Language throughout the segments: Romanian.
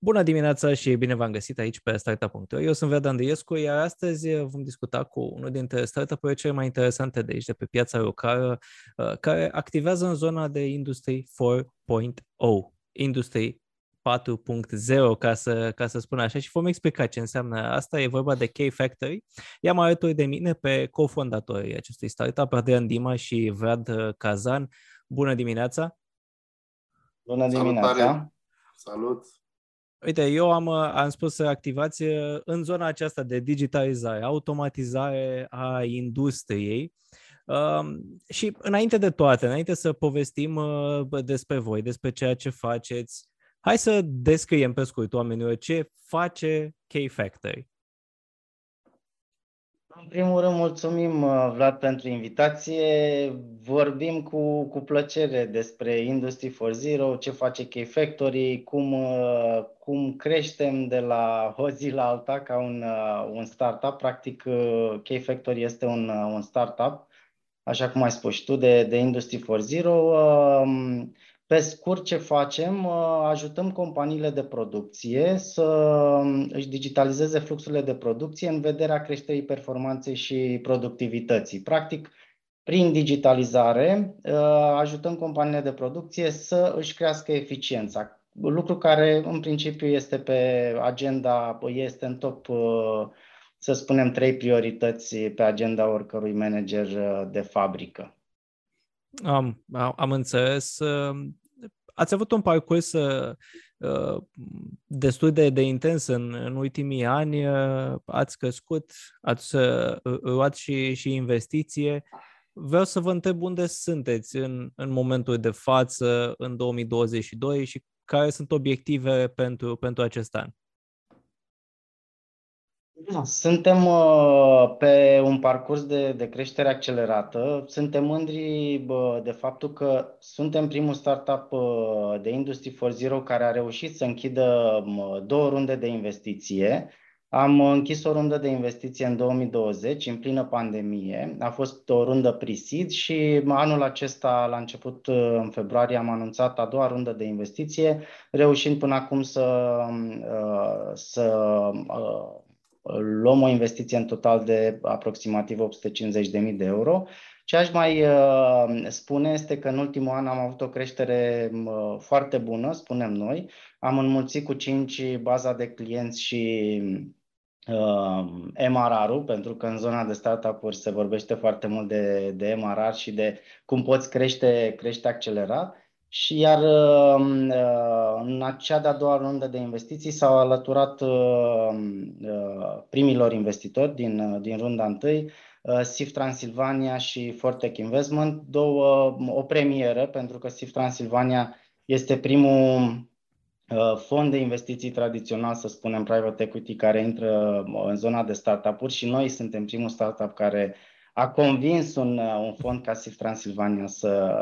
Bună dimineața și bine v-am găsit aici pe Startup.ro. Eu sunt Vlad Andriescu, iar astăzi vom discuta cu unul dintre startup-urile cele mai interesante de aici, de pe piața locală, uh, care activează în zona de Industry 4.0, Industry 4.0, ca să, ca să spun așa, și vom explica ce înseamnă asta. E vorba de K-Factory. I-am alături de mine pe cofondatorii acestui startup, Adrian Dima și Vlad Kazan. Bună dimineața! Bună dimineața! Salutare. Salut! Uite, eu am, am spus să activați în zona aceasta de digitalizare, automatizare a industriei. Uh, și înainte de toate, înainte să povestim uh, despre voi, despre ceea ce faceți, hai să descriem pe scurt oamenilor ce face K-Factory. În primul rând, mulțumim, uh, Vlad, pentru invitație. Vorbim cu, cu plăcere despre Industry 4.0, ce face K-Factory, cum, uh, cum creștem de la o zi la alta ca un, uh, un startup. Practic, K-Factory este un, un startup, așa cum ai spus tu, de, de Industry 4.0. Pe scurt, ce facem? Uh, ajutăm companiile de producție să um, își digitalizeze fluxurile de producție în vederea creșterii performanței și productivității. Practic, prin digitalizare, uh, ajutăm companiile de producție să își crească eficiența, lucru care în principiu este pe agenda, este în top, uh, să spunem, trei priorități pe agenda oricărui manager de fabrică. Am, am înțeles. Um, ați avut un parcurs uh, uh, destul de, de intens în, în ultimii ani, uh, ați crescut, ați luat și, și investiție. Vreau să vă întreb unde sunteți în, în momentul de față, în 2022 și care sunt obiective pentru, pentru acest an. Da, suntem uh, pe un parcurs de, de creștere accelerată. Suntem mândri uh, de faptul că suntem primul startup uh, de Industry 4.0 care a reușit să închidă uh, două runde de investiție. Am închis o rundă de investiție în 2020, în plină pandemie. A fost o rundă pre-seed și anul acesta, la început, uh, în februarie, am anunțat a doua rundă de investiție, reușind până acum să, uh, să uh, luăm o investiție în total de aproximativ 850.000 de euro. Ce aș mai uh, spune este că în ultimul an am avut o creștere uh, foarte bună, spunem noi. Am înmulțit cu 5 baza de clienți și uh, MRR-ul, pentru că în zona de startup-uri se vorbește foarte mult de, de MRR și de cum poți crește, crește accelerat. Și iar um, uh, în acea de-a doua rundă de investiții s-au alăturat uh, uh, primilor investitori din, din runda întâi, SIF Transilvania și Fortec Investment, două, o premieră, pentru că SIF Transilvania este primul fond de investiții tradițional, să spunem private equity, care intră în zona de startup-uri și noi suntem primul startup care a convins un, uh, un fond ca SIF Transilvania să,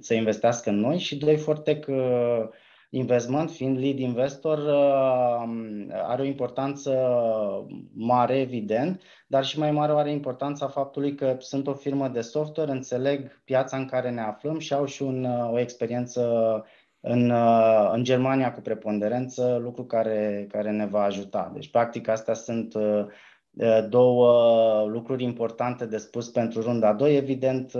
să investească în noi și doi Fortec uh, Investment, fiind lead investor, uh, are o importanță mare, evident, dar și mai mare are importanța faptului că sunt o firmă de software, înțeleg piața în care ne aflăm și au și un, o experiență în, în Germania cu preponderență, lucru care, care ne va ajuta. Deci, practic, astea sunt două lucruri importante de spus pentru runda 2. Evident,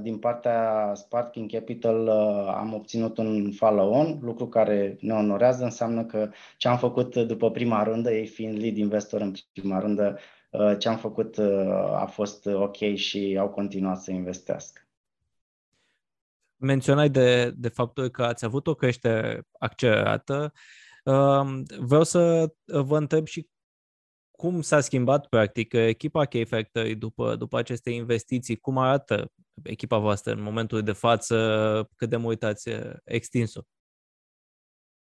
din partea Sparking Capital am obținut un follow-on, lucru care ne onorează, înseamnă că ce am făcut după prima rundă, ei fiind lead investor în prima rundă, ce am făcut a fost ok și au continuat să investească. Menționai de, de faptul că ați avut o creștere accelerată. Vreau să vă întreb și cum s-a schimbat practic echipa K-Factory după, după aceste investiții? Cum arată echipa voastră în momentul de față? Cât de mult ați extins-o?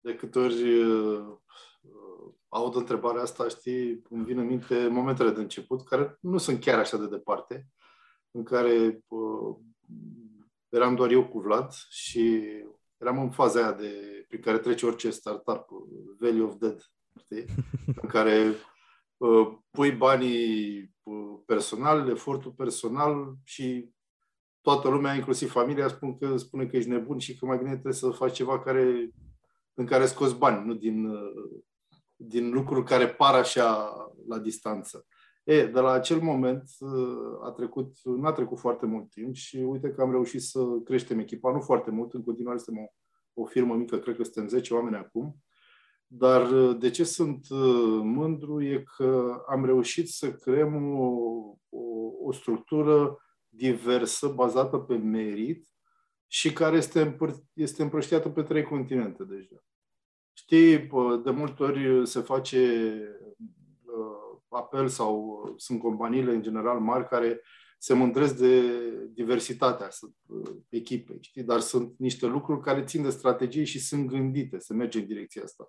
De câte ori uh, aud întrebarea asta, știi, îmi vin în minte momentele de început, care nu sunt chiar așa de departe, în care uh, eram doar eu cu Vlad și eram în faza aia de, prin care trece orice startup, Value of Dead, știi? în care Uh, pui banii uh, personal, efortul personal și toată lumea, inclusiv familia, spun că, spune că ești nebun și că mai bine trebuie să faci ceva care, în care scoți bani, nu din, uh, din lucruri care par așa la distanță. E, de la acel moment a trecut, n-a trecut foarte mult timp și uite că am reușit să creștem echipa, nu foarte mult, în continuare suntem o, o firmă mică, cred că suntem 10 oameni acum, dar de ce sunt mândru e că am reușit să creăm o, o, o structură diversă, bazată pe merit și care este, împăr- este împrăștiată pe trei continente deja. Știi, de multe ori se face uh, apel sau uh, sunt companiile în general mari care se mândresc de diversitatea uh, echipei, știi? dar sunt niște lucruri care țin de strategie și sunt gândite să merge în direcția asta.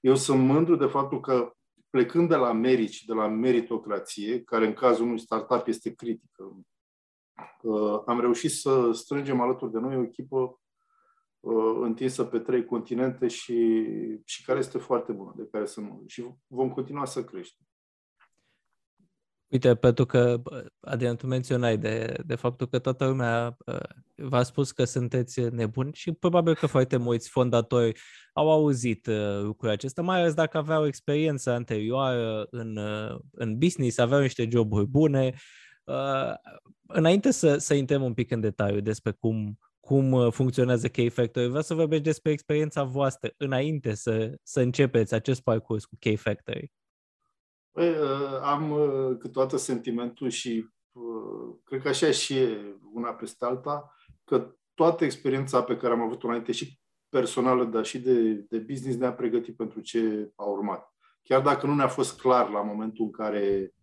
Eu sunt mândru de faptul că plecând de la merit și de la meritocrație, care în cazul unui startup este critică, am reușit să strângem alături de noi o echipă Uh, întinsă pe trei continente și, și care este foarte bună, de care sunt mândru. Și vom continua să creștem. Uite, pentru că, Adrian, tu menționai de, de faptul că toată lumea uh, v-a spus că sunteți nebuni și probabil că foarte mulți fondatori au auzit uh, lucrul acesta, mai ales dacă aveau experiență anterioară în, în business, aveau niște joburi bune. Înainte să, să intrăm un pic în detaliu despre cum cum uh, funcționează K-Factory. Vreau să vorbești despre experiența voastră înainte să, să începeți acest parcurs cu K-Factory. Păi, uh, am uh, câteodată sentimentul și cred că așa și e una peste alta, că toată experiența pe care am avut-o înainte și personală, dar și de, de business ne-a pregătit pentru ce a urmat. Chiar dacă nu ne-a fost clar la momentul în care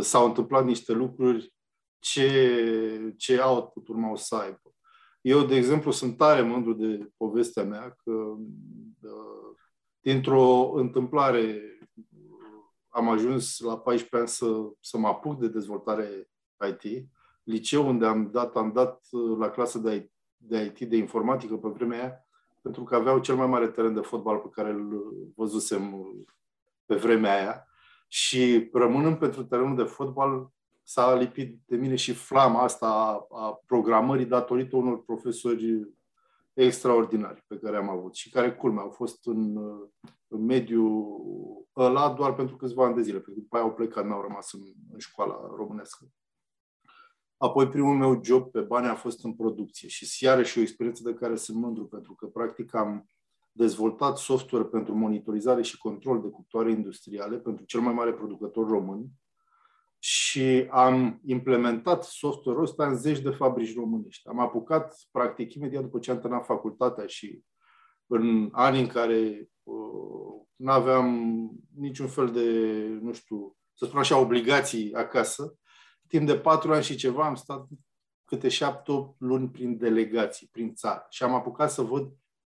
s-au întâmplat niște lucruri, ce, ce output urmau să aibă. Eu, de exemplu, sunt tare mândru de povestea mea că uh, dintr-o întâmplare am ajuns la 14 ani să, să mă apuc de dezvoltare IT. Liceu unde am dat, am dat uh, la clasă de, de IT, de informatică pe vremea aia, pentru că aveau cel mai mare teren de fotbal pe care îl văzusem pe vremea aia. Și rămânând pentru terenul de fotbal, s-a lipit de mine și flama asta a, a programării datorită unor profesori extraordinari pe care am avut și care, culme, au fost în, în mediul ăla doar pentru câțiva ani de zile, pentru că după aia au plecat, n-au rămas în, în școala românească. Apoi primul meu job pe bani a fost în producție și iarăși o experiență de care sunt mândru, pentru că practic am dezvoltat software pentru monitorizare și control de cuptoare industriale pentru cel mai mare producător român, și am implementat software-ul ăsta în zeci de fabrici românești. Am apucat, practic, imediat după ce am terminat facultatea și în anii în care uh, nu aveam niciun fel de, nu știu, să spun așa, obligații acasă, timp de patru ani și ceva am stat câte șapte, opt luni prin delegații, prin țară. Și am apucat să văd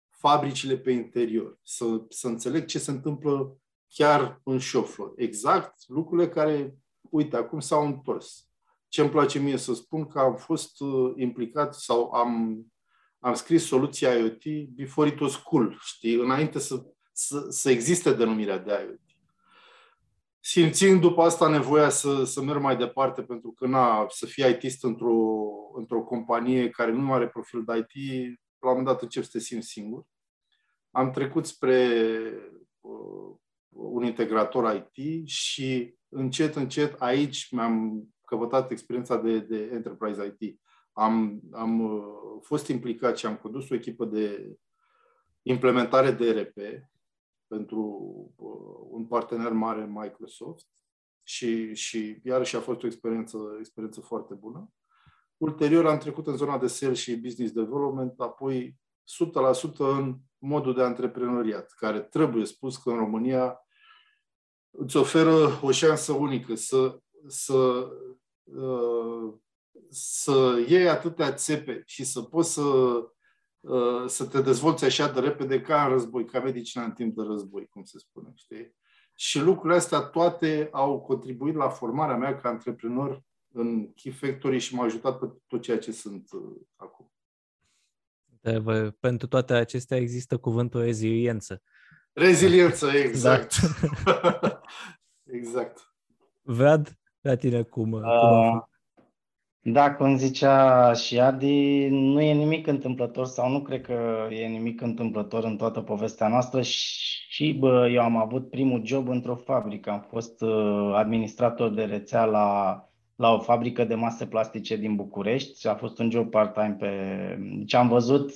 fabricile pe interior, să, să înțeleg ce se întâmplă chiar în shop floor. Exact lucrurile care uite, acum s-au întors. Ce îmi place mie să spun că am fost uh, implicat sau am, am scris soluția IoT before it was cool, știi, înainte să, să, să existe denumirea de IoT. Simțind după asta nevoia să, să merg mai departe, pentru că na, să fii ITist într-o, într-o companie care nu are profil de IT, la un moment dat încep să te simți singur. Am trecut spre uh, un integrator IT și încet, încet, aici mi-am căpătat experiența de, de Enterprise IT. Am, am uh, fost implicat și am condus o echipă de implementare de ERP pentru uh, un partener mare, Microsoft, și, și iarăși a fost o experiență, experiență foarte bună. Ulterior am trecut în zona de sales și business development, apoi 100% în modul de antreprenoriat, care trebuie spus că în România îți oferă o șansă unică să, să, uh, să iei atâtea țepe și să poți să, uh, să te dezvolți așa de repede ca în război, ca medicina în timp de război, cum se spune, știi? Și lucrurile astea toate au contribuit la formarea mea ca antreprenor în Key Factory și m-au ajutat pe tot ceea ce sunt uh, acum. De, pentru toate acestea există cuvântul reziliență. Reziliență, exact. exact. Vlad, la tine cum, uh, cum a fost? Da, cum zicea și Adi, nu e nimic întâmplător sau nu cred că e nimic întâmplător în toată povestea noastră și bă, eu am avut primul job într-o fabrică. Am fost uh, administrator de rețea la, la o fabrică de mase plastice din București și a fost un job part-time pe... Deci am văzut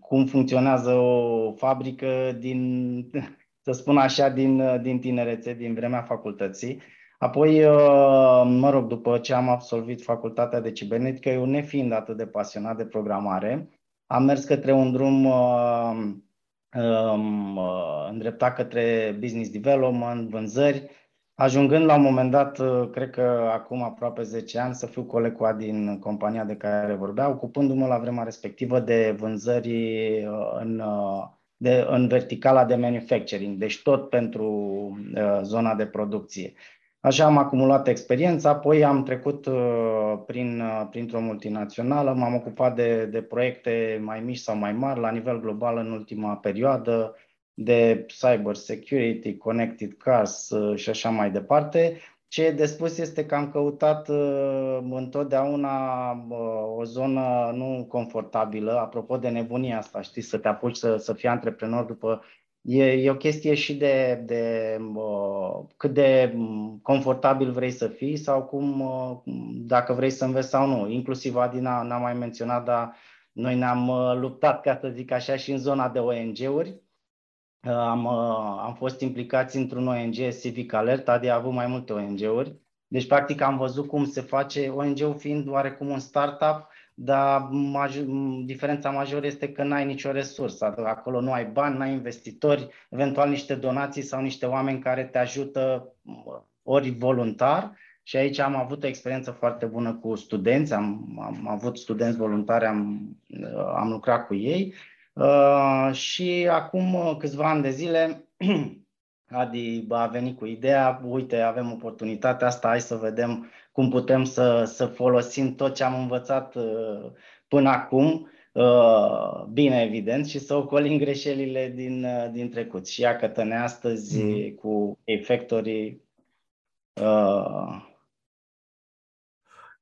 cum funcționează o fabrică din, să spun așa, din, din tinerețe, din vremea facultății. Apoi, uh, mă rog, după ce am absolvit facultatea de cibernetică, eu nefiind atât de pasionat de programare, am mers către un drum uh, um, uh, îndreptat către business development, vânzări, ajungând la un moment dat, uh, cred că acum aproape 10 ani, să fiu coleg cu din compania de care vorbea, ocupându-mă la vremea respectivă de vânzări în, de, în verticala de manufacturing, deci tot pentru uh, zona de producție. Așa am acumulat experiență, apoi am trecut uh, prin, uh, printr-o multinațională, m-am ocupat de, de proiecte mai mici sau mai mari la nivel global în ultima perioadă, de cyber security, connected cars uh, și așa mai departe. Ce e de spus este că am căutat întotdeauna o zonă nu confortabilă, apropo de nebunia asta, știi, să te apuci să, să fii antreprenor după E, e o chestie și de, de uh, cât de confortabil vrei să fii sau cum, uh, dacă vrei să înveți sau nu. Inclusiv Adina n-a mai menționat, dar noi ne-am uh, luptat, ca să zic așa, și în zona de ONG-uri. Uh, am, uh, am fost implicați într-un ONG Civic Alert, Adi a avut mai multe ONG-uri. Deci, practic, am văzut cum se face, ONG-ul fiind oarecum un startup, dar maj- diferența majoră este că n-ai nicio resursă. Acolo nu ai bani, n-ai investitori, eventual niște donații sau niște oameni care te ajută ori voluntar. Și aici am avut o experiență foarte bună cu studenți, am, am avut studenți voluntari, am, am lucrat cu ei. Uh, și acum câțiva ani de zile Adi a venit cu ideea, uite, avem oportunitatea asta, hai să vedem cum putem să, să folosim tot ce am învățat uh, până acum, uh, bine evident, și să ocolim greșelile din, uh, din trecut. Și iată ne astăzi mm. cu efectorii. Uh...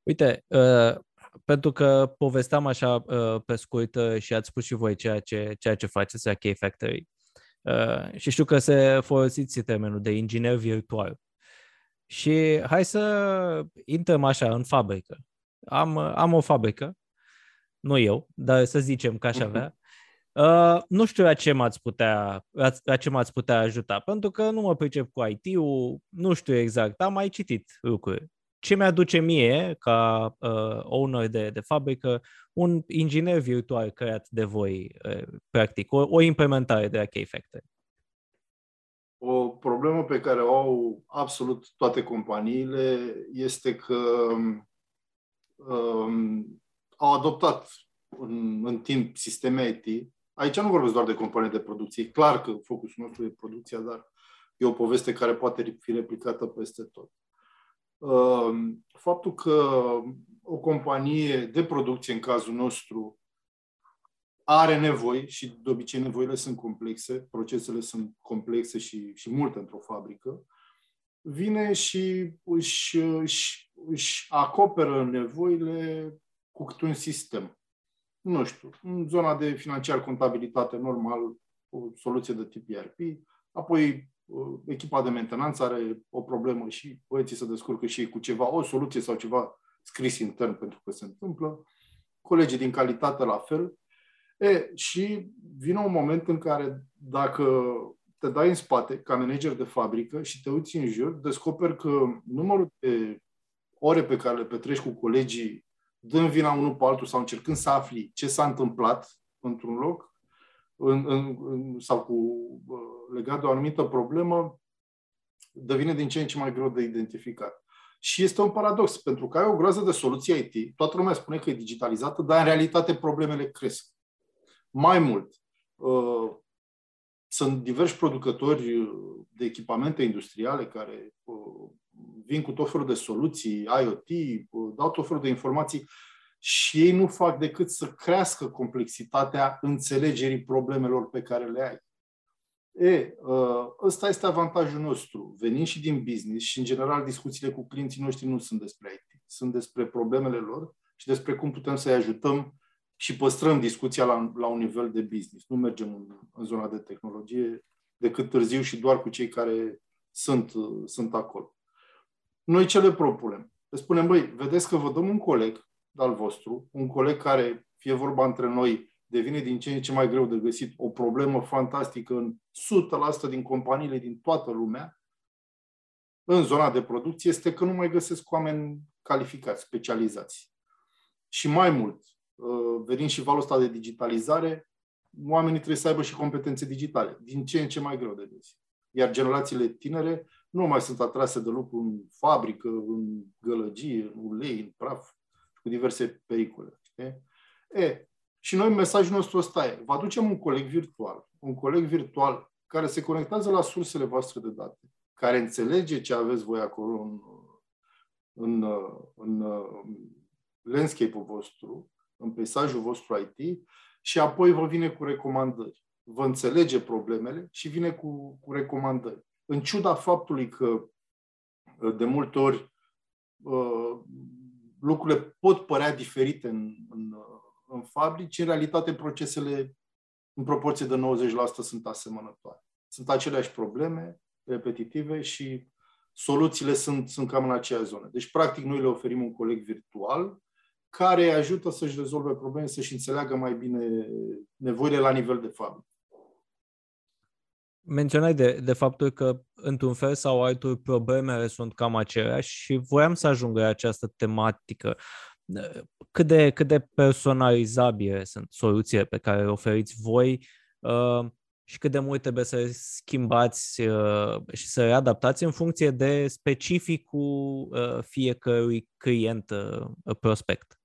Uite, uh, pentru că povesteam așa uh, pe scurt uh, și ați spus și voi ceea ce, ceea ce faceți la K-Factory. Uh, și știu că se folosiți termenul de inginer virtual. Și hai să intrăm așa în fabrică. Am, am o fabrică, nu eu, dar să zicem că aș mhm. avea. Uh, nu știu la ce m-ați putea, la ce m-ați putea ajuta, pentru că nu mă pricep cu IT-ul, nu știu exact, am mai citit lucruri. Ce mi-aduce mie, ca uh, owner de, de fabrică, un inginer virtual creat de voi, uh, practic, o, o implementare de la K-Factory? O problemă pe care o au absolut toate companiile este că um, au adoptat în, în timp sisteme IT. Aici nu vorbesc doar de companii de producție. E clar că focusul nostru e producția, dar e o poveste care poate fi replicată peste tot. Um, faptul că o companie de producție, în cazul nostru, are nevoi și de obicei nevoile sunt complexe, procesele sunt complexe și, și multe într-o fabrică, vine și își, își, își acoperă nevoile cu câte un sistem. Nu știu, în zona de financiar contabilitate normal, o soluție de tip ERP, apoi uh, echipa de mentenanță are o problemă și băieții se descurcă și cu ceva, o soluție sau ceva scris intern pentru că se întâmplă, colegii din calitate la fel, E, și vine un moment în care dacă te dai în spate ca manager de fabrică și te uiți în jur, descoperi că numărul de ore pe care le petreci cu colegii dând vina unul pe altul sau încercând să afli ce s-a întâmplat într-un loc în, în, în, sau cu legat de o anumită problemă, devine din ce în ce mai greu de identificat. Și este un paradox, pentru că ai o groază de soluții IT, toată lumea spune că e digitalizată, dar în realitate problemele cresc. Mai mult, uh, sunt diversi producători uh, de echipamente industriale care uh, vin cu tot felul de soluții, IoT, dau tot felul de informații și ei nu fac decât să crească complexitatea înțelegerii problemelor pe care le ai. E, ăsta este avantajul nostru. Venim și din business și, în general, discuțiile cu clienții noștri nu sunt despre IT. sunt despre problemele lor și despre cum putem să-i ajutăm și păstrăm discuția la, la un nivel de business. Nu mergem în, în zona de tehnologie decât târziu și doar cu cei care sunt, sunt acolo. Noi ce le propunem? Le spunem, băi, vedeți că vă dăm un coleg al vostru, un coleg care, fie vorba între noi, devine din ce în ce mai greu de găsit, o problemă fantastică în 100% din companiile din toată lumea, în zona de producție, este că nu mai găsesc oameni calificați, specializați. Și mai mult, uh, venind și valul ăsta de digitalizare, oamenii trebuie să aibă și competențe digitale, din ce în ce mai greu de găsit. Iar generațiile tinere nu mai sunt atrase de lucru în fabrică, în gălăgie, în ulei, în praf, cu diverse pericole. Știi? E, și noi mesajul nostru ăsta e, vă aducem un coleg virtual, un coleg virtual care se conectează la sursele voastre de date, care înțelege ce aveți voi acolo în, în, în, în landscape-ul vostru, în peisajul vostru IT și apoi vă vine cu recomandări. Vă înțelege problemele și vine cu, cu recomandări. În ciuda faptului că de multe ori uh, lucrurile pot părea diferite în, în, în fabrici, în realitate procesele în proporție de 90% sunt asemănătoare. Sunt aceleași probleme repetitive și soluțiile sunt, sunt cam în aceeași zonă. Deci, practic, noi le oferim un coleg virtual care îi ajută să-și rezolve probleme, să-și înțeleagă mai bine nevoile la nivel de fabrică. Menționai de, de faptul că, într-un fel sau altul, problemele sunt cam aceleași și voiam să ajung la această tematică. Cât de, cât de personalizabile sunt soluțiile pe care le oferiți voi uh, și cât de mult trebuie să schimbați uh, și să le adaptați în funcție de specificul uh, fiecărui client uh, prospect.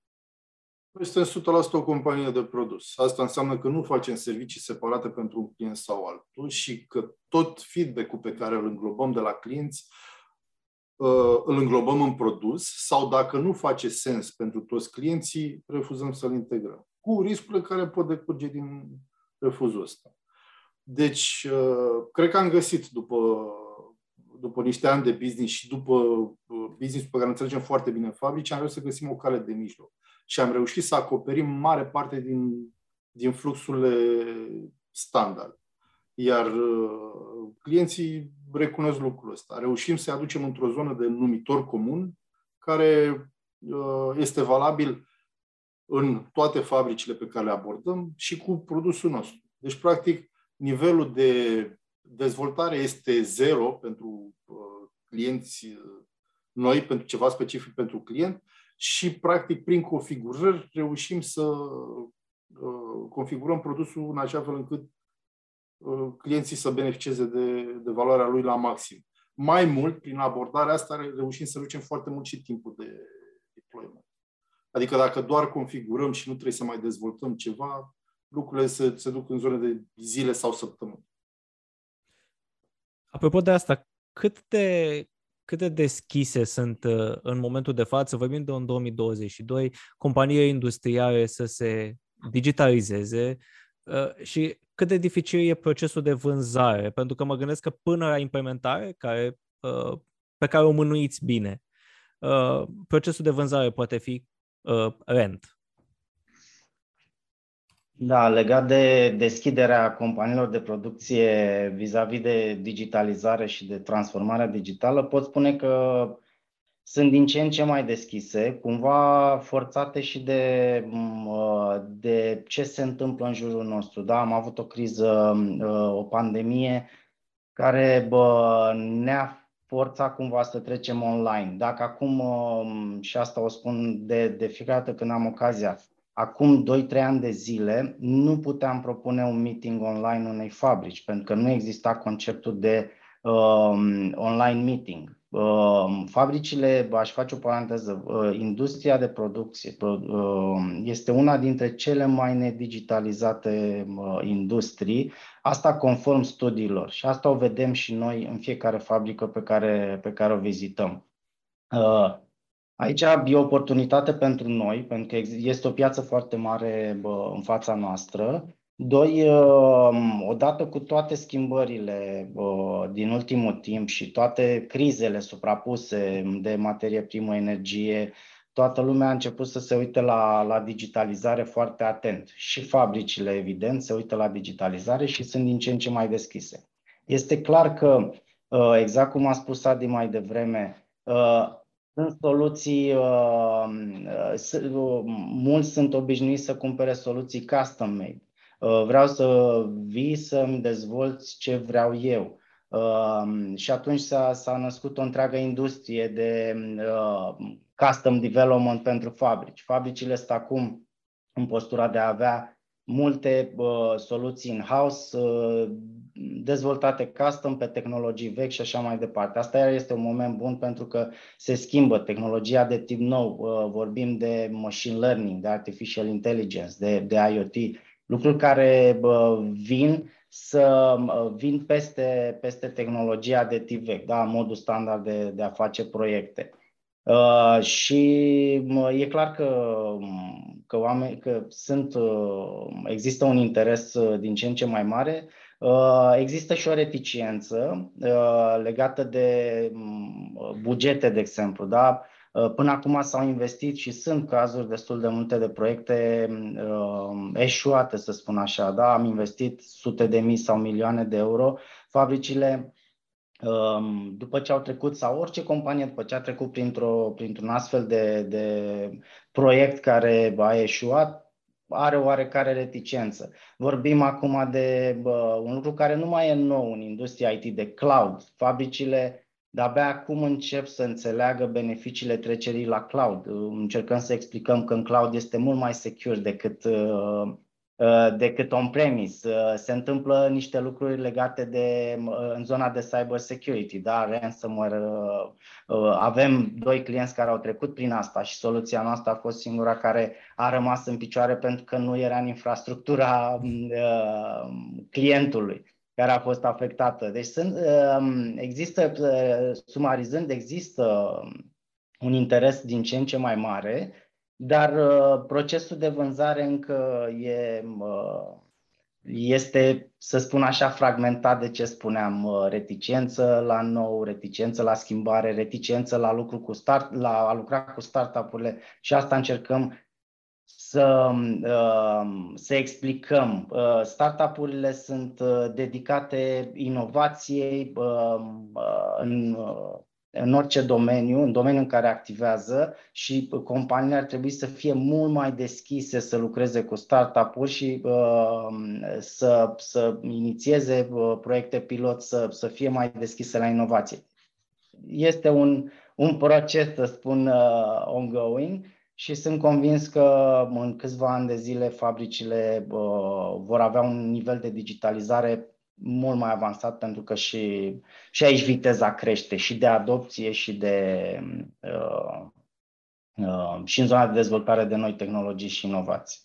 Noi suntem 100% o companie de produs. Asta înseamnă că nu facem servicii separate pentru un client sau altul și că tot feedback-ul pe care îl înglobăm de la clienți uh, îl înglobăm în produs sau dacă nu face sens pentru toți clienții, refuzăm să-l integrăm. Cu riscurile care pot decurge din refuzul ăsta. Deci, uh, cred că am găsit după, după niște ani de business și după uh, business pe care înțelegem foarte bine în fabrici, am reușit să găsim o cale de mijloc și am reușit să acoperim mare parte din, din fluxurile standard. Iar uh, clienții recunosc lucrul ăsta. Reușim să aducem într-o zonă de numitor comun care uh, este valabil în toate fabricile pe care le abordăm și cu produsul nostru. Deci, practic, nivelul de dezvoltare este zero pentru uh, clienți uh, noi, pentru ceva specific pentru client și, practic, prin configurări reușim să uh, configurăm produsul în așa fel încât uh, clienții să beneficieze de, de valoarea lui la maxim. Mai mult, prin abordarea asta, reușim să reducem foarte mult și timpul de deployment. Adică dacă doar configurăm și nu trebuie să mai dezvoltăm ceva, lucrurile se, se duc în zone de zile sau săptămâni. Apropo de asta, cât de cât de deschise sunt uh, în momentul de față, vorbim de în 2022, companiile industriale să se digitalizeze uh, și cât de dificil e procesul de vânzare, pentru că mă gândesc că până la implementare, care, uh, pe care o mânuiți bine, procesul de vânzare poate fi lent. Da, legat de deschiderea companiilor de producție vis-a-vis de digitalizare și de transformarea digitală, pot spune că sunt din ce în ce mai deschise, cumva forțate și de, de ce se întâmplă în jurul nostru. Da, am avut o criză, o pandemie care bă, ne-a forțat cumva să trecem online. Dacă acum, și asta o spun de, de fiecare dată când am ocazia, acum 2-3 ani de zile nu puteam propune un meeting online unei fabrici, pentru că nu exista conceptul de um, online meeting. Um, fabricile, aș face o paranteză, uh, industria de producție uh, este una dintre cele mai nedigitalizate uh, industrii, asta conform studiilor și asta o vedem și noi în fiecare fabrică pe care, pe care o vizităm. Uh, Aici e o oportunitate pentru noi, pentru că este o piață foarte mare bă, în fața noastră. Doi, um, odată cu toate schimbările bă, din ultimul timp și toate crizele suprapuse de materie primă, energie, toată lumea a început să se uite la, la digitalizare foarte atent. Și fabricile, evident, se uită la digitalizare și sunt din ce în ce mai deschise. Este clar că, uh, exact cum a spus Adi mai devreme, uh, sunt soluții, uh, mulți sunt obișnuiți să cumpere soluții custom made. Vreau să vii să-mi dezvolți ce vreau eu. Uh, și atunci s-a, s-a născut o întreagă industrie de uh, custom development pentru fabrici. Fabricile sunt acum în postura de a avea multe uh, soluții in-house, uh, dezvoltate custom pe tehnologii vechi și așa mai departe. Asta iar este un moment bun pentru că se schimbă tehnologia de tip nou. Uh, vorbim de machine learning, de artificial intelligence, de, de IoT, lucruri care uh, vin să vin peste, peste tehnologia de tip vechi, da, modul standard de, de a face proiecte. Uh, și e clar că, că, oameni, că sunt, uh, există un interes uh, din ce în ce mai mare. Uh, există și o reticiență uh, legată de bugete, de exemplu. Da? Uh, până acum s-au investit și sunt cazuri destul de multe de proiecte uh, eșuate, să spun așa. Da? Am investit sute de mii sau milioane de euro. Fabricile um, după ce au trecut, sau orice companie, după ce a trecut printr-o, printr-un astfel de, de proiect care a eșuat, are oarecare reticență. Vorbim acum de bă, un lucru care nu mai e nou în industria IT, de cloud. Fabricile de-abia acum încep să înțeleagă beneficiile trecerii la cloud. Încercăm să explicăm că în cloud este mult mai secure decât, uh, uh, decât on-premise. Uh, se întâmplă niște lucruri legate de, în zona de cyber security, da? ransomware. Avem doi clienți care au trecut prin asta și soluția noastră a fost singura care a rămas în picioare pentru că nu era în infrastructura clientului care a fost afectată. Deci sunt, um, există, uh, sumarizând, există un interes din ce în ce mai mare, dar uh, procesul de vânzare încă e, uh, este, să spun așa, fragmentat de ce spuneam, reticență la nou, reticență la schimbare, reticență la lucru cu start, la a lucra cu startup-urile și asta încercăm să, uh, să explicăm. Uh, startup-urile sunt uh, dedicate inovației în, în orice domeniu, în domeniul în care activează și companiile ar trebui să fie mult mai deschise să lucreze cu startup-uri și să, să inițieze proiecte pilot, să, să fie mai deschise la inovație. Este un, un proces, să spun, ongoing și sunt convins că în câțiva ani de zile fabricile uh, vor avea un nivel de digitalizare mult mai avansat pentru că și, și aici viteza crește și de adopție și de uh, uh, și în zona de dezvoltare de noi tehnologii și inovații.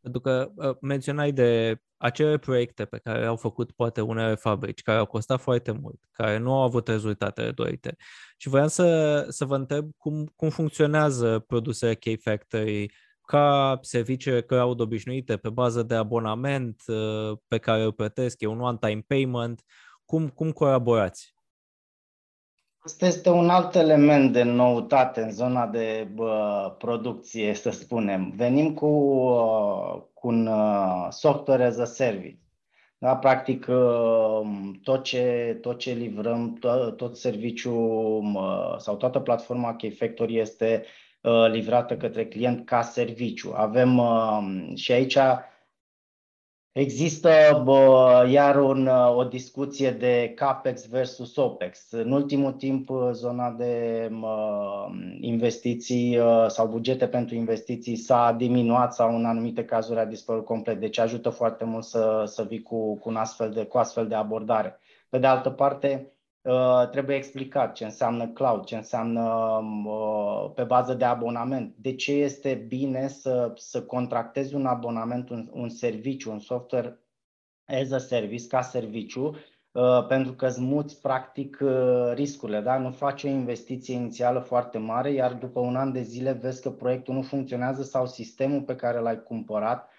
Pentru că uh, menționai de acele proiecte pe care au făcut poate unele fabrici, care au costat foarte mult, care nu au avut rezultatele dorite. Și vreau să, să vă întreb cum, cum funcționează produsele K-Factory ca serviciile cloud obișnuite pe bază de abonament uh, pe care îl plătesc, e un one-time payment, cum, cum colaborați? Asta este un alt element de noutate în zona de bă, producție, să spunem. Venim cu, uh, cu un uh, software as a service. Da? Practic, uh, tot ce, tot ce livrăm, tot, tot serviciul uh, sau toată platforma K-Factory este uh, livrată către client ca serviciu. Avem uh, și aici Există bă, iar un, o discuție de CAPEX versus OPEX. În ultimul timp, zona de bă, investiții sau bugete pentru investiții s-a diminuat sau în anumite cazuri a dispărut complet. Deci ajută foarte mult să, să vii cu, cu, un astfel de, cu astfel de abordare. Pe de altă parte, Uh, trebuie explicat ce înseamnă cloud, ce înseamnă uh, pe bază de abonament. De ce este bine să, să contractezi un abonament, un, un serviciu, un software as a service, ca serviciu, uh, pentru că îți muți practic uh, riscurile. Da? Nu faci o investiție inițială foarte mare, iar după un an de zile vezi că proiectul nu funcționează sau sistemul pe care l-ai cumpărat uh,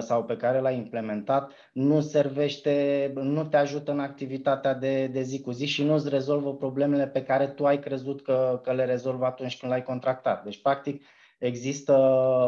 sau pe care l-ai implementat nu servește, nu te ajută în activitatea de, de zi cu zi și nu îți rezolvă problemele pe care tu ai crezut că, că le rezolvă atunci când l-ai contractat. Deci, practic, există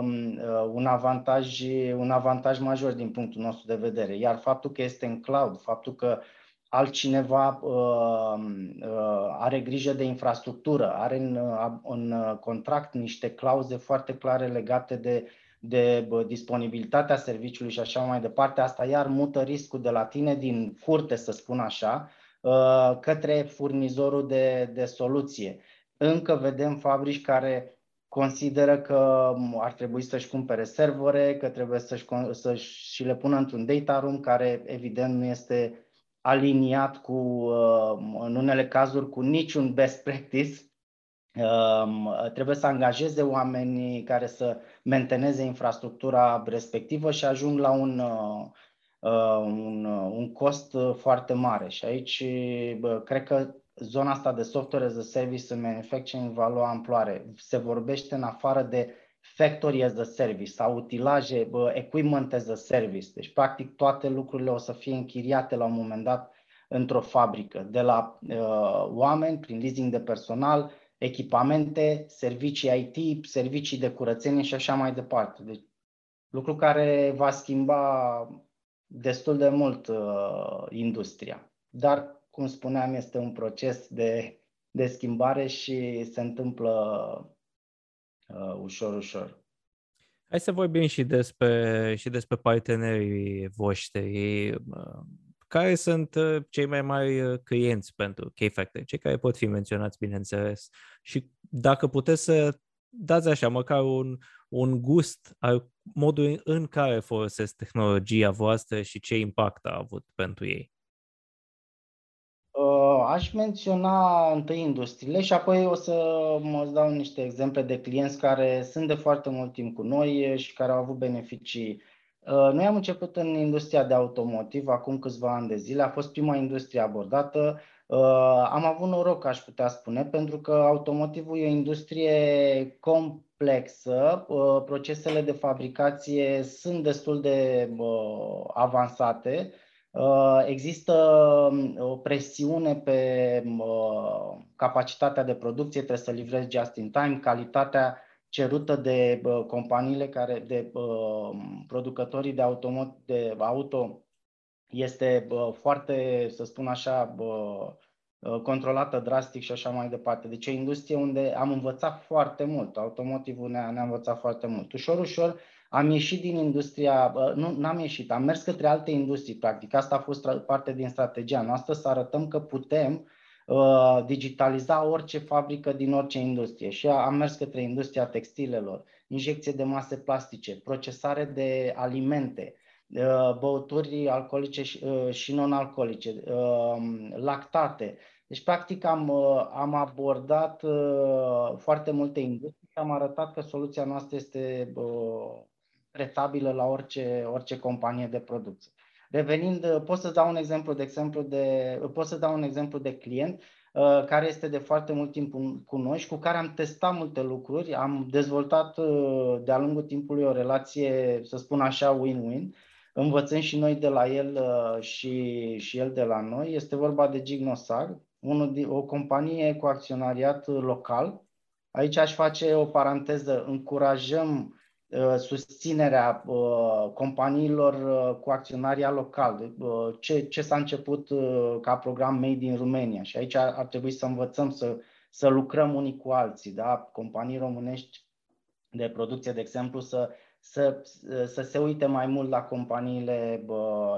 um, un avantaj, un avantaj major din punctul nostru de vedere. Iar faptul că este în cloud, faptul că altcineva uh, uh, are grijă de infrastructură, are în, uh, în contract niște clauze foarte clare legate de, de disponibilitatea serviciului și așa mai departe, asta iar mută riscul de la tine din curte, să spun așa, uh, către furnizorul de, de soluție. Încă vedem fabrici care consideră că ar trebui să-și cumpere servere, că trebuie să-și, să-și și le pună într-un data room care evident nu este aliniat cu, uh, în unele cazuri, cu niciun best practice. Um, trebuie să angajeze oameni care să menteneze infrastructura respectivă și ajung la un, uh, uh, un, un cost foarte mare. Și aici cred că zona asta de software as a service în manufacturing va lua amploare. Se vorbește în afară de factory as a service sau utilaje, equipment as a service. Deci, practic, toate lucrurile o să fie închiriate la un moment dat într-o fabrică, de la uh, oameni, prin leasing de personal, echipamente, servicii IT, servicii de curățenie și așa mai departe. Deci, lucru care va schimba destul de mult uh, industria. Dar cum spuneam, este un proces de, de schimbare și se întâmplă uh, ușor, ușor. Hai să vorbim și despre, și despre partenerii voștri. Uh, care sunt uh, cei mai mari uh, clienți pentru K-Factor? Cei care pot fi menționați, bineînțeles. Și dacă puteți să dați așa, măcar un, un gust al modului în care folosesc tehnologia voastră și ce impact a avut pentru ei. Uh, aș menționa întâi industriile și apoi o să mă dau niște exemple de clienți care sunt de foarte mult timp cu noi și care au avut beneficii. Uh, noi am început în industria de automotiv acum câțiva ani de zile, a fost prima industrie abordată. Uh, am avut noroc, aș putea spune, pentru că automotivul e o industrie complexă, procesele de fabricație sunt destul de avansate, Uh, există um, o presiune pe uh, capacitatea de producție, trebuie să livrezi just in time, calitatea cerută de uh, companiile care, de producătorii de, auto, de auto este foarte, să spun așa, controlată drastic și așa mai departe. Deci e o industrie unde am învățat foarte mult, automotivul ne-a, ne-a învățat foarte mult. Ușor, ușor am ieșit din industria, nu am ieșit, am mers către alte industrii, practic. Asta a fost parte din strategia noastră, să arătăm că putem uh, digitaliza orice fabrică din orice industrie. Și am mers către industria textilelor, injecție de mase plastice, procesare de alimente, uh, băuturi alcoolice și, uh, și non-alcoolice, uh, lactate. Deci, practic, am, uh, am abordat uh, foarte multe industrie și am arătat că soluția noastră este retabilă la orice, orice companie de producție. Revenind, pot să dau un exemplu de exemplu de, pot să dau un exemplu de client uh, care este de foarte mult timp cu noi și cu care am testat multe lucruri, am dezvoltat uh, de-a lungul timpului o relație, să spun așa, win-win, învățând și noi de la el uh, și, și el de la noi. Este vorba de Gignosag, o companie cu acționariat local. Aici aș face o paranteză, încurajăm Uh, susținerea uh, companiilor uh, cu acționaria local, ce, ce s-a început ca program Made in Romania și aici ar, ar trebui să învățăm să, să lucrăm unii cu alții, da? companii românești de producție, de exemplu, să, să, să se uite mai mult la companiile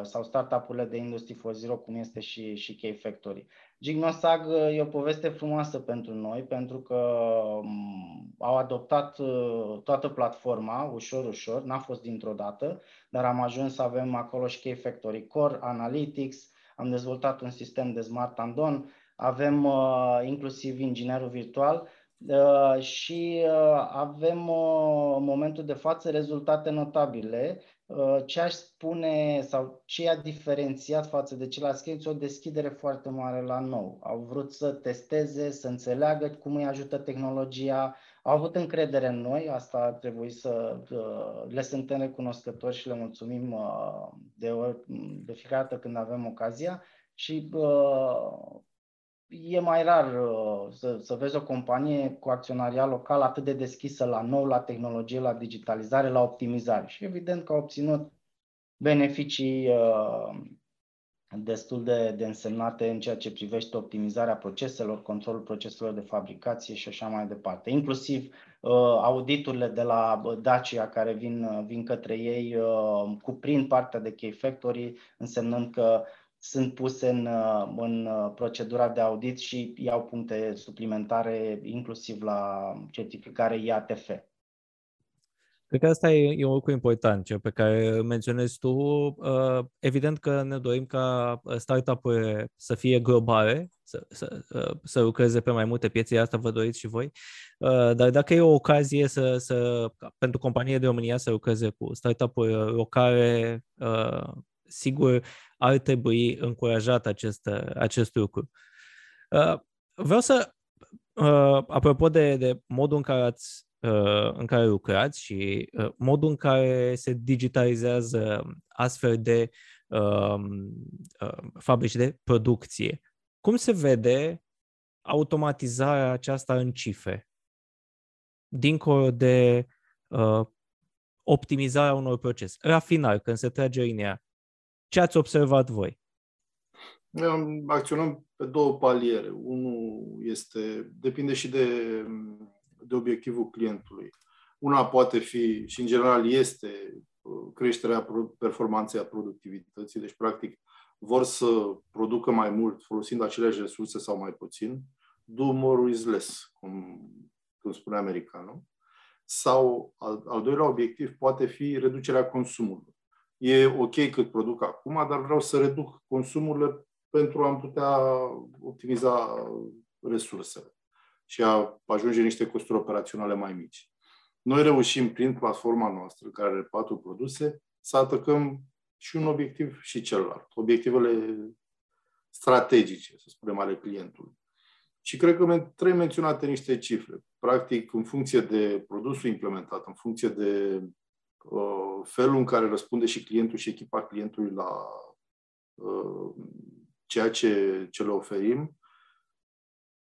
sau startup-urile de Industry 4.0, cum este și, și K-Factory. Gignosag e o poveste frumoasă pentru noi, pentru că mm, au adoptat uh, toată platforma, ușor, ușor, n-a fost dintr-o dată, dar am ajuns să avem acolo și K-Factory Core, Analytics, am dezvoltat un sistem de Smart Andon, avem uh, inclusiv inginerul virtual uh, și uh, avem uh, în momentul de față rezultate notabile Uh, ce aș spune sau ce a diferențiat față de ceilalți clienți o deschidere foarte mare la nou. Au vrut să testeze, să înțeleagă cum îi ajută tehnologia, au avut încredere în noi, asta ar trebui să uh, le suntem recunoscători și le mulțumim uh, de, de fiecare dată când avem ocazia și uh, e mai rar să, să vezi o companie cu acționariat local atât de deschisă la nou, la tehnologie, la digitalizare, la optimizare. Și evident că au obținut beneficii destul de, de însemnate în ceea ce privește optimizarea proceselor, controlul proceselor de fabricație și așa mai departe. Inclusiv uh, auditurile de la Dacia care vin, uh, vin către ei uh, cuprind partea de key factory, însemnând că sunt puse în, uh, în uh, procedura de audit și iau puncte suplimentare inclusiv la certificare IATF. Cred că asta e, e un lucru important, cel pe care menționezi tu. Uh, evident că ne dorim ca uh, startup-urile să fie globale, să, să, uh, să lucreze pe mai multe piețe, asta vă doriți și voi. Dar dacă e o ocazie să, să, pentru companie de România să lucreze cu startup-uri locale, sigur ar trebui încurajat acest, acest lucru. Vreau să, apropo de, de modul în care ați Uh, în care lucrați și uh, modul în care se digitalizează astfel de um, uh, fabrici de producție. Cum se vede automatizarea aceasta în cifre? Dincolo de uh, optimizarea unor procese. Rafinare, când se trage linia. Ce ați observat voi? Acționăm pe două paliere. Unul este, depinde și de de obiectivul clientului. Una poate fi, și în general este, uh, creșterea performanței a productivității, deci practic vor să producă mai mult folosind aceleași resurse sau mai puțin. Do more is less, cum, cum spune americanul. Sau al, al doilea obiectiv poate fi reducerea consumului. E ok cât produc acum, dar vreau să reduc consumurile pentru a putea optimiza resursele și a ajunge niște costuri operaționale mai mici. Noi reușim, prin platforma noastră, care are patru produse, să atacăm și un obiectiv și celălalt. Obiectivele strategice, să spunem, ale clientului. Și cred că trebuie menționate niște cifre. Practic, în funcție de produsul implementat, în funcție de uh, felul în care răspunde și clientul și echipa clientului la uh, ceea ce, ce le oferim,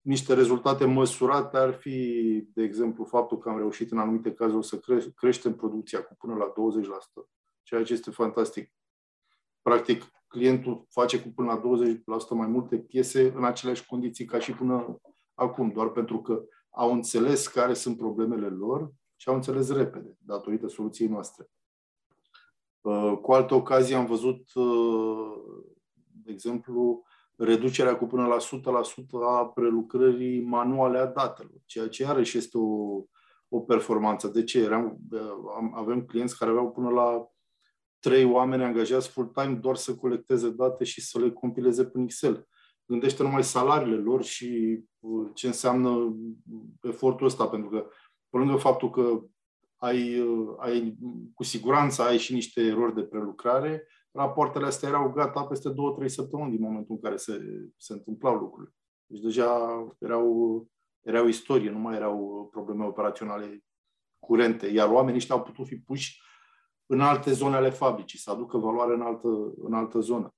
niște rezultate măsurate ar fi, de exemplu, faptul că am reușit în anumite cazuri să cre- creștem producția cu până la 20%, ceea ce este fantastic. Practic, clientul face cu până la 20% mai multe piese în aceleași condiții ca și până acum, doar pentru că au înțeles care sunt problemele lor și au înțeles repede, datorită soluției noastre. Uh, cu altă ocazie am văzut, uh, de exemplu, reducerea cu până la 100% a prelucrării manuale a datelor, ceea ce iarăși este o, o performanță. De ce? Eram, avem clienți care aveau până la trei oameni angajați full-time doar să colecteze date și să le compileze pe Excel. Gândește numai salariile lor și uh, ce înseamnă efortul ăsta, pentru că pe lângă faptul că ai, uh, ai, cu siguranță ai și niște erori de prelucrare, rapoartele astea erau gata peste două, trei săptămâni din momentul în care se, se întâmplau lucrurile. Deci deja erau, erau istorie, nu mai erau probleme operaționale curente, iar oamenii ăștia au putut fi puși în alte zone ale fabricii, să aducă valoare în altă, în altă zonă.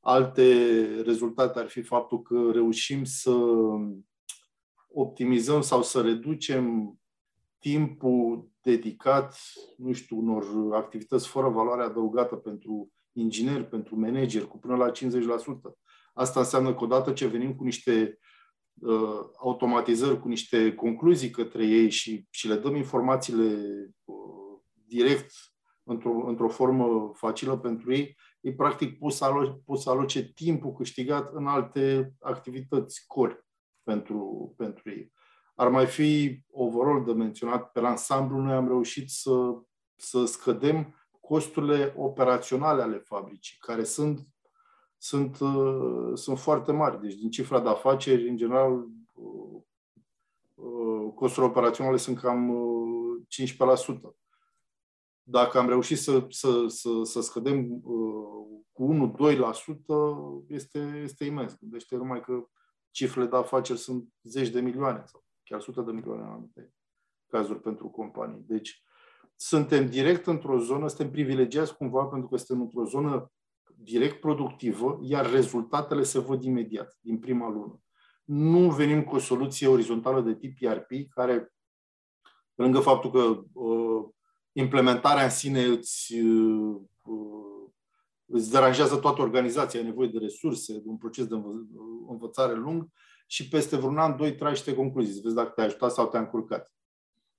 Alte rezultate ar fi faptul că reușim să optimizăm sau să reducem timpul dedicat, nu știu, unor activități fără valoare adăugată pentru ingineri, pentru manageri, cu până la 50%. Asta înseamnă că odată ce venim cu niște uh, automatizări, cu niște concluzii către ei și, și le dăm informațiile uh, direct într-o, într-o formă facilă pentru ei, ei practic pot să, aloce, pot să aloce timpul câștigat în alte activități core pentru, pentru ei. Ar mai fi overall de menționat, pe ansamblu noi am reușit să, să scădem costurile operaționale ale fabricii, care sunt, sunt, uh, sunt foarte mari. Deci, din cifra de afaceri, în general, uh, uh, costurile operaționale sunt cam 15%. Dacă am reușit să, să, să, să scădem cu 1-2%, este, este imens. Gândește numai că cifrele de afaceri sunt zeci de milioane sau chiar sute de milioane în anumite, cazuri pentru companii. Deci suntem direct într-o zonă, suntem privilegiați cumva pentru că suntem într-o zonă direct productivă, iar rezultatele se văd imediat, din prima lună. Nu venim cu o soluție orizontală de tip ERP, care, pe lângă faptul că uh, implementarea în sine îți, uh, îți deranjează toată organizația, ai nevoie de resurse, de un proces de învă- învățare lung și peste vreun an, doi, tragi și te concluzii, vezi dacă te-a ajutat sau te-a încurcat.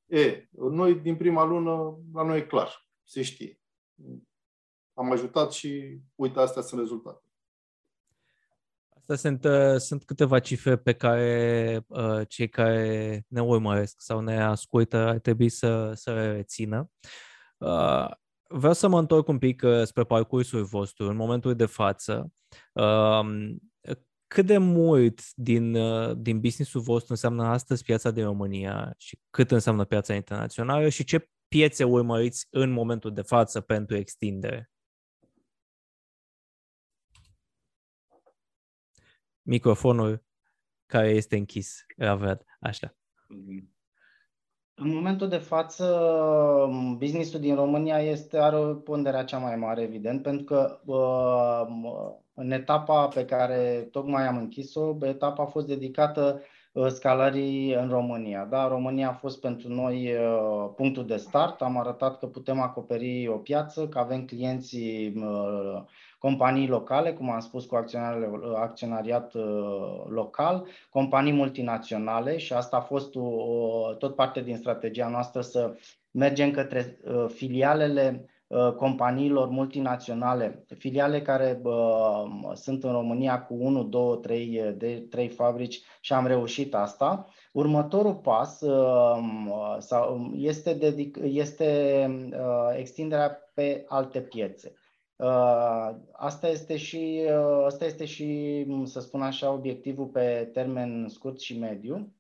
E, noi din prima lună, la noi e clar, se știe. Am ajutat și uite, astea sunt rezultate. Astea sunt, uh, sunt câteva cifre pe care uh, cei care ne urmăresc sau ne ascultă ar trebui să, să le rețină. Uh, vreau să mă întorc un pic uh, spre parcursul vostru în momentul de față. Uh, cât de mult din, uh, din businessul vostru înseamnă astăzi piața din România și cât înseamnă piața internațională și ce piețe urmăriți în momentul de față pentru extindere? Microfonul care este închis, Ravad, așa. În momentul de față, businessul din România este, are ponderea cea mai mare, evident, pentru că uh, în etapa pe care tocmai am închis-o, etapa a fost dedicată uh, scalării în România. Da, România a fost pentru noi uh, punctul de start. Am arătat că putem acoperi o piață, că avem clienții companii locale, cum am spus, cu acționariat local, companii multinaționale și asta a fost o, tot parte din strategia noastră să mergem către filialele Uh, companiilor multinaționale, filiale care uh, sunt în România cu 1, 2, 3, de 3 fabrici și am reușit asta. Următorul pas uh, este, dedic- este uh, extinderea pe alte piețe. Uh, asta este și, uh, asta este și, să spun așa, obiectivul pe termen scurt și mediu.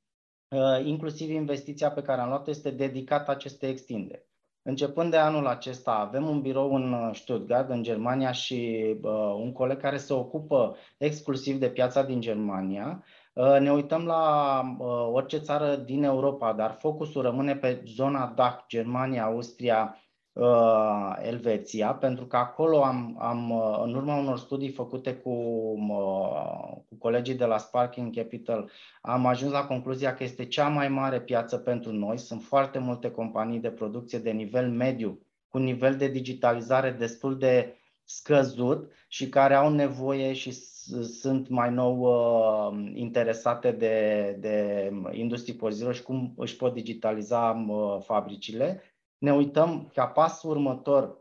Inclusiv investiția pe care am luat este dedicată acestei extinderi. Începând de anul acesta, avem un birou în uh, Stuttgart, în Germania, și uh, un coleg care se ocupă exclusiv de piața din Germania. Uh, ne uităm la uh, orice țară din Europa, dar focusul rămâne pe zona DAC, Germania, Austria, uh, Elveția, pentru că acolo am, am, uh, în urma unor studii făcute cu, uh, cu colegii de la Sparking Capital, am ajuns la concluzia că este cea mai mare piață pentru noi. Sunt foarte multe companii de producție de nivel mediu, cu nivel de digitalizare destul de scăzut și care au nevoie și sunt mai nou uh, interesate de, de Industrie 4.0 și cum își pot digitaliza uh, fabricile ne uităm ca pas următor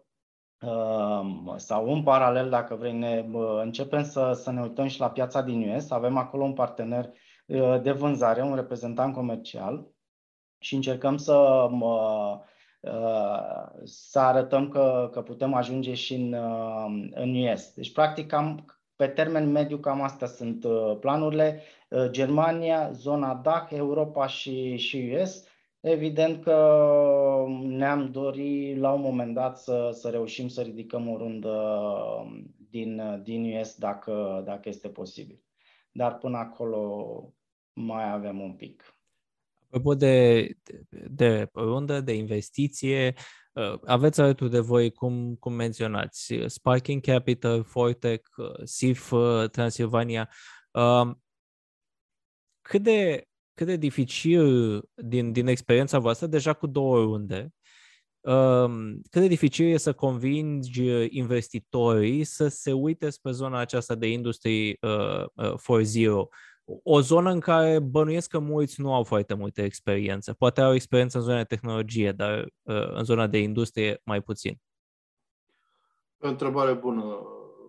um, sau în paralel, dacă vrei, ne începem să, să ne uităm și la piața din US. Avem acolo un partener uh, de vânzare, un reprezentant comercial și încercăm să, uh, să arătăm că, că putem ajunge și în, uh, în US. Deci, practic, cam, pe termen mediu, cam astea sunt planurile. Germania, zona DAC, Europa și, și US Evident că ne-am dorit la un moment dat să, să reușim să ridicăm o rundă din, din US dacă, dacă este posibil. Dar până acolo mai avem un pic. Apropo de, de, de rundă, de investiție, uh, aveți alături de voi, cum, cum menționați, Sparking Capital, Fortec, SIF uh, Transilvania. Uh, cât de cât de dificil din, din experiența voastră, deja cu două runde, um, cât de dificil e să convingi investitorii să se uite spre zona aceasta de industrie uh, uh, 4.0, o zonă în care bănuiesc că mulți nu au foarte multă experiență. Poate au experiență în zona de tehnologie, dar uh, în zona de industrie mai puțin. O întrebare bună,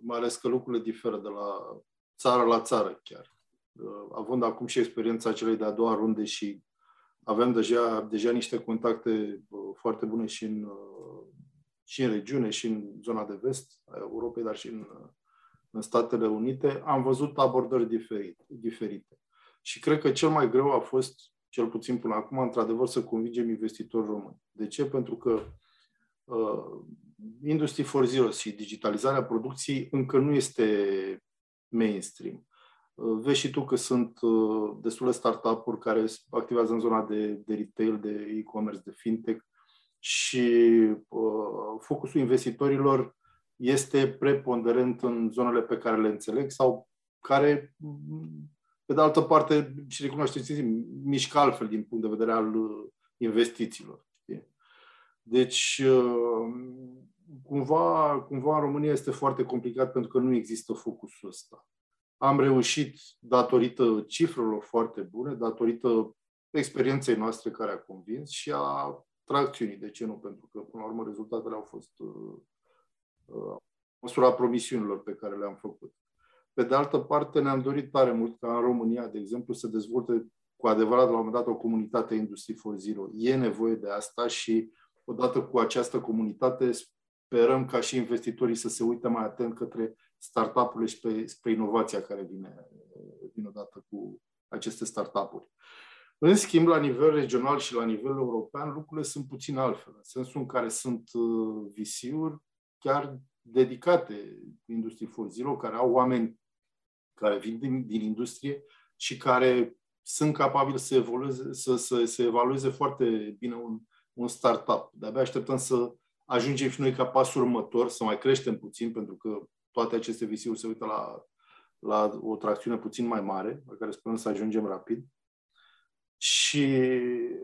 mai ales că lucrurile diferă de la țară la țară chiar. Uh, având acum și experiența celei de-a doua runde și avem deja, deja niște contacte uh, foarte bune și în, uh, și în regiune, și în zona de vest a Europei, dar și în, în Statele Unite, am văzut abordări diferite, diferite. Și cred că cel mai greu a fost, cel puțin până acum, într-adevăr, să convingem investitori români. De ce? Pentru că uh, Industry 4.0 și digitalizarea producției încă nu este mainstream. Vezi și tu că sunt destule startup-uri care activează în zona de, de retail, de e-commerce, de fintech și uh, focusul investitorilor este preponderent în zonele pe care le înțeleg sau care, pe de altă parte, și recunoașteți, mișcă altfel din punct de vedere al investițiilor. Deci, cumva, cumva în România este foarte complicat pentru că nu există focusul ăsta. Am reușit datorită cifrelor foarte bune, datorită experienței noastre care a convins și a tracțiunii. De ce nu? Pentru că, până la urmă, rezultatele au fost uh, uh, măsura promisiunilor pe care le-am făcut. Pe de altă parte, ne-am dorit tare mult ca în România, de exemplu, să dezvolte cu adevărat la un moment dat o comunitate Industry 4.0. E nevoie de asta și odată cu această comunitate sperăm ca și investitorii să se uite mai atent către startup-urile și spre, spre inovația care vine, vine odată cu aceste startup-uri. În schimb, la nivel regional și la nivel european, lucrurile sunt puțin altfel, în sensul în care sunt uh, visiuri chiar dedicate Industrie 4.0, care au oameni care vin din, din industrie și care sunt capabili să, evolueze, să, să, să evalueze foarte bine un, un startup. De-abia așteptăm să ajungem și noi ca pas următor, să mai creștem puțin, pentru că toate aceste visiuri se uită la, la o tracțiune puțin mai mare, la care sperăm să ajungem rapid. Și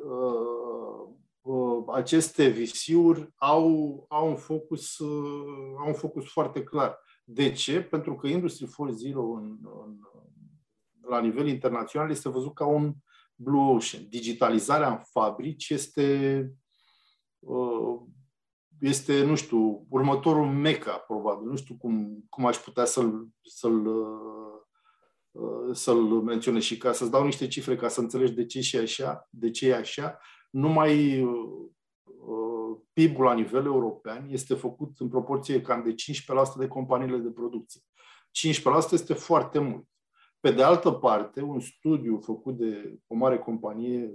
uh, uh, aceste visiuri au, au, un focus, uh, au un focus foarte clar. De ce? Pentru că Industry 4.0 în, în, la nivel internațional este văzut ca un blue ocean. Digitalizarea în fabrici este, uh, este nu știu, următorul meca, probabil. Nu știu cum, cum aș putea să-l, să-l, uh, să-l menționez și ca să-ți dau niște cifre ca să înțelegi de ce și așa, de ce e așa, numai uh, PIB-ul la nivel european este făcut în proporție cam de 15% de companiile de producție. 15% este foarte mult. Pe de altă parte, un studiu făcut de o mare companie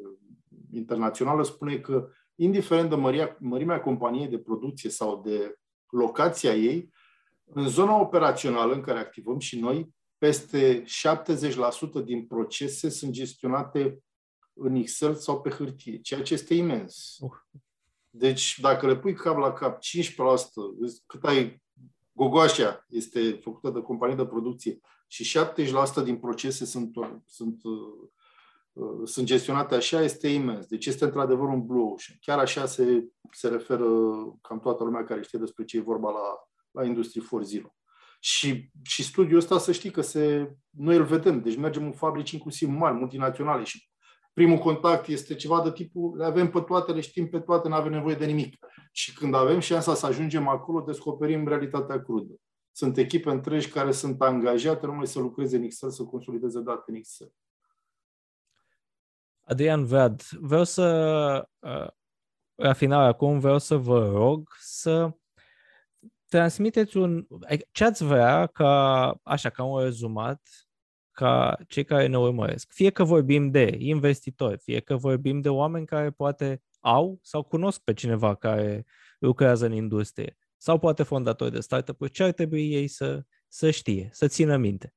internațională spune că, indiferent de măria, mărimea companiei de producție sau de locația ei, în zona operațională în care activăm și noi, peste 70% din procese sunt gestionate în Excel sau pe hârtie, ceea ce este imens. Uh. Deci, dacă le pui cap la cap 15%, cât ai Gogoașa este făcută de companie de producție și 70% din procese sunt, sunt, uh, sunt gestionate așa, este imens. Deci este într-adevăr un blue ocean. Chiar așa se, se referă cam toată lumea care știe despre ce e vorba la, la Industrie 4.0. Și, și studiul ăsta să știi că se, noi îl vedem. Deci mergem în fabrici inclusiv mari, multinaționale și primul contact este ceva de tipul le avem pe toate, le știm pe toate, nu avem nevoie de nimic. Și când avem șansa să ajungem acolo, descoperim realitatea crudă. Sunt echipe întregi care sunt angajate numai să lucreze în Excel, să consolideze date în Excel. Adrian Vlad, vreau să, uh, la final acum, vreau să vă rog să transmiteți un, ce ați vrea ca, așa, ca un rezumat ca cei care ne urmăresc. Fie că vorbim de investitori, fie că vorbim de oameni care poate au sau cunosc pe cineva care lucrează în industrie, sau poate fondatori de startup-uri, ce ar trebui ei să, să știe, să țină minte?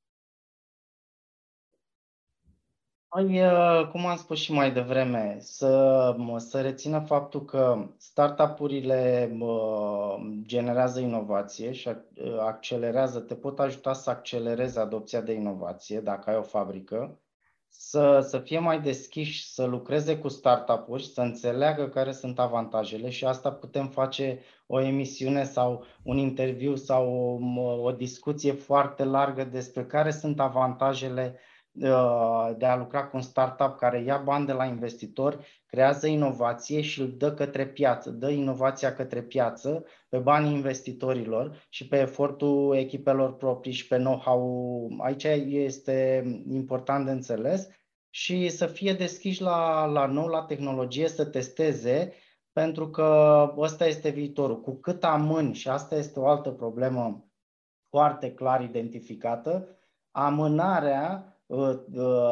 Păi, cum am spus și mai devreme, să, să rețină faptul că startup-urile generează inovație și accelerează, te pot ajuta să accelerezi adopția de inovație dacă ai o fabrică, să, să fie mai deschiși, să lucreze cu startup-uri, să înțeleagă care sunt avantajele și asta putem face o emisiune sau un interviu sau o, o discuție foarte largă despre care sunt avantajele uh, de a lucra cu un startup care ia bani de la investitori, creează inovație și îl dă către piață, dă inovația către piață pe banii investitorilor și pe efortul echipelor proprii și pe know-how. Aici este important de înțeles și să fie deschiși la, la nou, la tehnologie, să testeze, pentru că ăsta este viitorul. Cu cât amâni, și asta este o altă problemă foarte clar identificată, amânarea Uh, uh,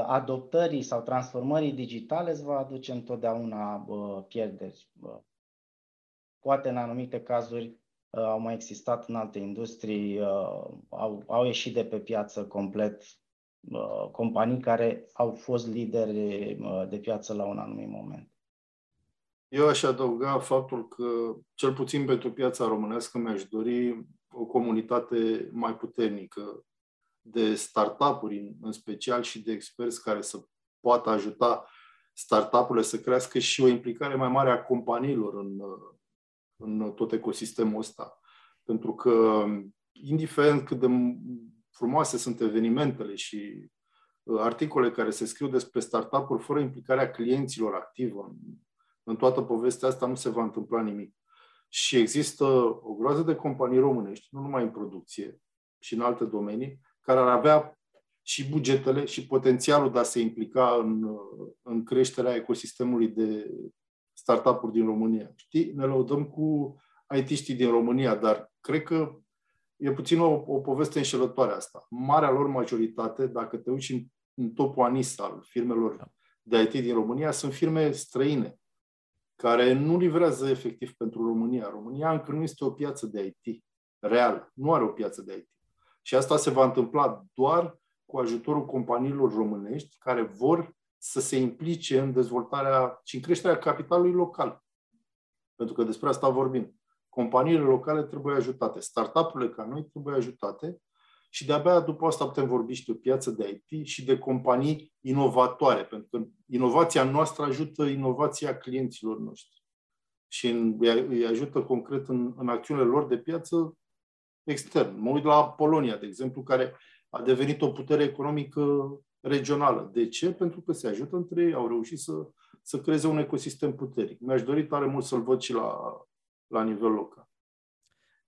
adoptării sau transformării digitale îți va aduce întotdeauna uh, pierderi. Poate în anumite cazuri au mai existat în alte industrii, au, au ieșit de pe piață complet companii care au fost lideri de piață la un anumit moment. Eu aș adăuga faptul că, cel puțin pentru piața românească, mi-aș dori o comunitate mai puternică de startup-uri în special și de experți care să poată ajuta startup-urile să crească și o implicare mai mare a companiilor în, în tot ecosistemul ăsta. Pentru că, indiferent cât de frumoase sunt evenimentele și uh, articole care se scriu despre startup-uri fără implicarea clienților activă în, în toată povestea asta nu se va întâmpla nimic. Și există o groază de companii românești, nu numai în producție, și în alte domenii, care ar avea și bugetele și potențialul de a se implica în, în creșterea ecosistemului de startup-uri din România. Știi, ne lăudăm cu IT-știi din România, dar cred că e puțin o, o poveste înșelătoare asta. Marea lor majoritate, dacă te uiți în, în topul ANIS al firmelor de IT din România, sunt firme străine care nu livrează efectiv pentru România. România încă nu este o piață de IT reală, nu are o piață de IT. Și asta se va întâmpla doar cu ajutorul companiilor românești care vor să se implice în dezvoltarea și în creșterea capitalului local. Pentru că despre asta vorbim. Companiile locale trebuie ajutate, startup-urile ca noi trebuie ajutate și de-abia după asta putem vorbi și de o piață de IT și de companii inovatoare, pentru că inovația noastră ajută inovația clienților noștri și îi ajută concret în, în acțiunile lor de piață extern. Mă uit la Polonia, de exemplu, care a devenit o putere economică regională. De ce? Pentru că se ajută între ei, au reușit să, să creeze un ecosistem puternic. Mi-aș dori tare mult să-l văd și la, la nivel local.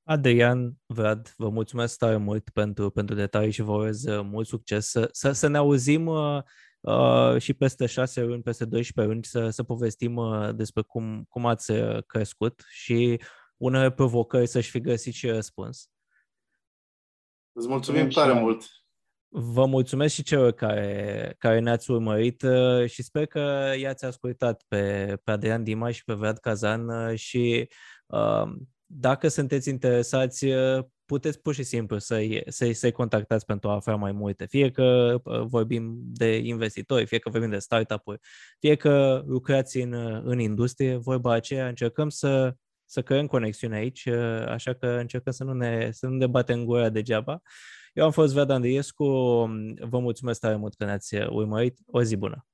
Adrian, Vlad, vă mulțumesc tare mult pentru, pentru detalii și vă urez uh, mult succes. Să, să, să ne auzim uh, uh, și peste șase luni, peste 12 luni, să, să povestim uh, despre cum, cum ați uh, crescut și unele provocări să-și fi găsit și răspuns. Îți mulțumim tare mult! Vă mulțumesc și celor care, care ne-ați urmărit uh, și sper că i-ați ascultat pe, pe Adrian Dima și pe Vlad Kazan uh, și uh, dacă sunteți interesați, puteți pur și simplu să-i, să-i, să-i contactați pentru a afla mai multe. Fie că vorbim de investitori, fie că vorbim de startup-uri, fie că lucrați în, în industrie, vorba aceea, încercăm să, să creăm conexiune aici, așa că încercăm să nu ne, să nu ne batem gura degeaba. Eu am fost Vlad Andriescu, vă mulțumesc tare mult că ne-ați urmărit, o zi bună!